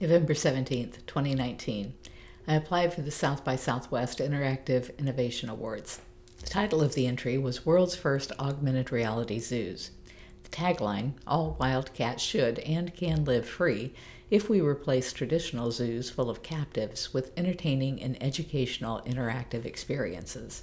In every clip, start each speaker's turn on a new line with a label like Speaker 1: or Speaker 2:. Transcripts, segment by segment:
Speaker 1: November 17th, 2019. I applied for the South by Southwest Interactive Innovation Awards. The title of the entry was World's First Augmented Reality Zoos. The tagline, All wildcats should and can live free if we replace traditional zoos full of captives with entertaining and educational interactive experiences.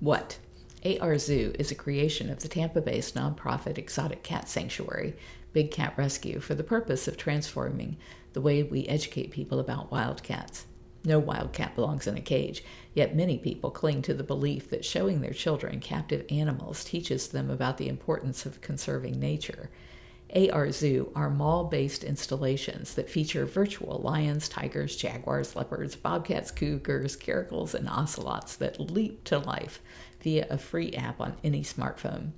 Speaker 1: What? AR Zoo is a creation of the Tampa based nonprofit exotic cat sanctuary, Big Cat Rescue, for the purpose of transforming the way we educate people about wildcats. No wildcat belongs in a cage, yet many people cling to the belief that showing their children captive animals teaches them about the importance of conserving nature. AR Zoo are mall based installations that feature virtual lions, tigers, jaguars, leopards, bobcats, cougars, caracals, and ocelots that leap to life via a free app on any smartphone.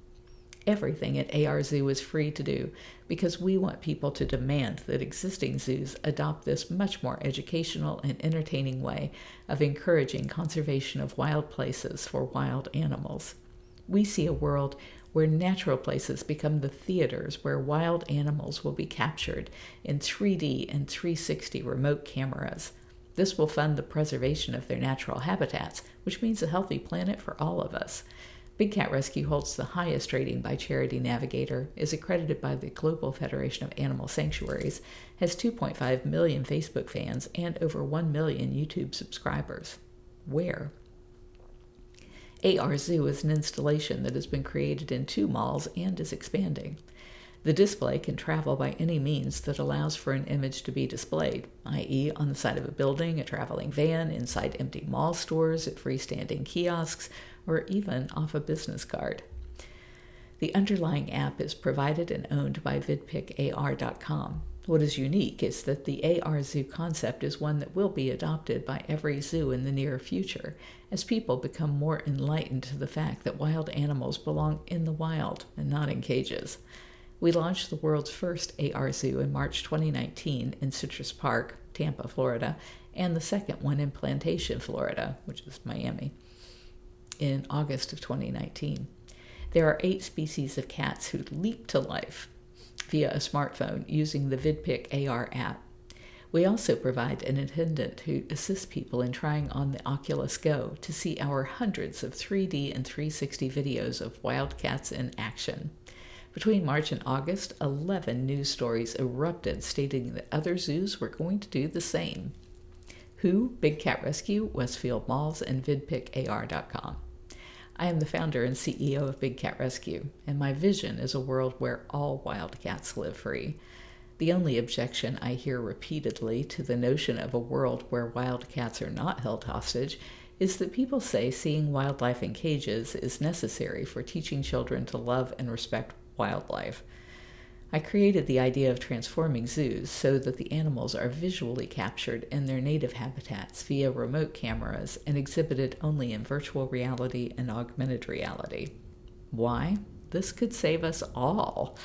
Speaker 1: Everything at AR Zoo is free to do because we want people to demand that existing zoos adopt this much more educational and entertaining way of encouraging conservation of wild places for wild animals. We see a world where natural places become the theaters where wild animals will be captured in 3D and 360 remote cameras. This will fund the preservation of their natural habitats, which means a healthy planet for all of us. Big Cat Rescue holds the highest rating by Charity Navigator, is accredited by the Global Federation of Animal Sanctuaries, has 2.5 million Facebook fans, and over 1 million YouTube subscribers. Where? AR Zoo is an installation that has been created in two malls and is expanding. The display can travel by any means that allows for an image to be displayed, i.e., on the side of a building, a traveling van, inside empty mall stores, at freestanding kiosks, or even off a business card. The underlying app is provided and owned by vidpicAR.com. What is unique is that the AR Zoo concept is one that will be adopted by every zoo in the near future as people become more enlightened to the fact that wild animals belong in the wild and not in cages. We launched the world's first AR Zoo in March 2019 in Citrus Park, Tampa, Florida, and the second one in Plantation, Florida, which is Miami in August of 2019. There are eight species of cats who leap to life via a smartphone using the VidPic AR app. We also provide an attendant who assists people in trying on the Oculus Go to see our hundreds of 3D and 360 videos of wild cats in action. Between March and August, 11 news stories erupted stating that other zoos were going to do the same. Who, Big Cat Rescue, Westfield Malls, and VidPicAR.com. I am the founder and CEO of Big Cat Rescue, and my vision is a world where all wild cats live free. The only objection I hear repeatedly to the notion of a world where wild cats are not held hostage is that people say seeing wildlife in cages is necessary for teaching children to love and respect wildlife. I created the idea of transforming zoos so that the animals are visually captured in their native habitats via remote cameras and exhibited only in virtual reality and augmented reality. Why? This could save us all.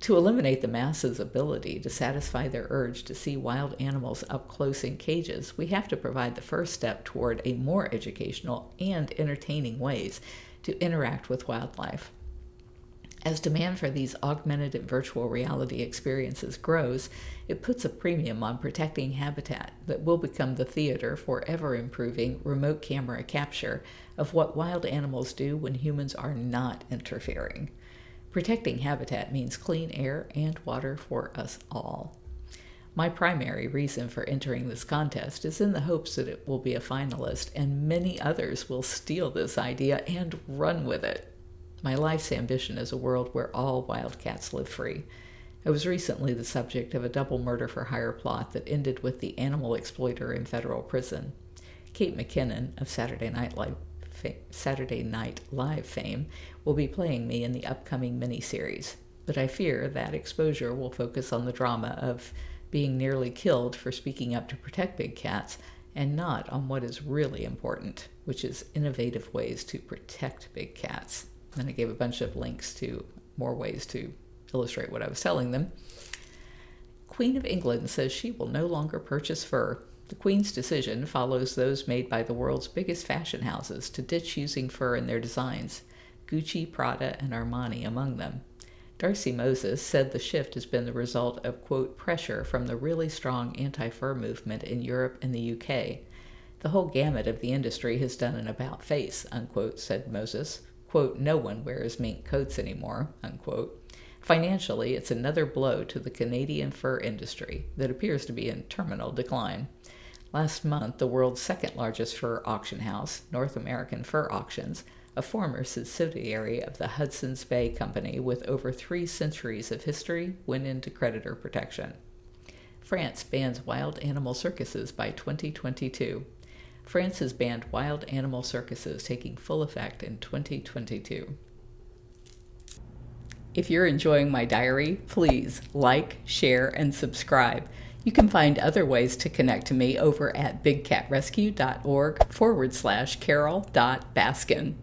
Speaker 1: To eliminate the masses' ability to satisfy their urge to see wild animals up close in cages, we have to provide the first step toward a more educational and entertaining ways to interact with wildlife. As demand for these augmented and virtual reality experiences grows, it puts a premium on protecting habitat that will become the theater for ever improving remote camera capture of what wild animals do when humans are not interfering. Protecting habitat means clean air and water for us all. My primary reason for entering this contest is in the hopes that it will be a finalist and many others will steal this idea and run with it. My life's ambition is a world where all wildcats live free. I was recently the subject of a double murder for hire plot that ended with the animal exploiter in federal prison. Kate McKinnon of Saturday Night Live, Saturday Night Live fame will be playing me in the upcoming miniseries, but I fear that exposure will focus on the drama of being nearly killed for speaking up to protect big cats and not on what is really important, which is innovative ways to protect big cats. And I gave a bunch of links to more ways to illustrate what I was telling them. Queen of England says she will no longer purchase fur. The Queen's decision follows those made by the world's biggest fashion houses to ditch using fur in their designs, Gucci, Prada, and Armani among them. Darcy Moses said the shift has been the result of, quote, pressure from the really strong anti fur movement in Europe and the UK. The whole gamut of the industry has done an about face, unquote, said Moses. Quote, no one wears mink coats anymore, unquote. Financially, it's another blow to the Canadian fur industry that appears to be in terminal decline. Last month, the world's second largest fur auction house, North American Fur Auctions, a former subsidiary of the Hudson's Bay Company with over three centuries of history, went into creditor protection. France bans wild animal circuses by 2022. France has banned wild animal circuses taking full effect in 2022. If you're enjoying my diary, please like, share, and subscribe. You can find other ways to connect to me over at bigcatrescue.org forward slash carole.baskin.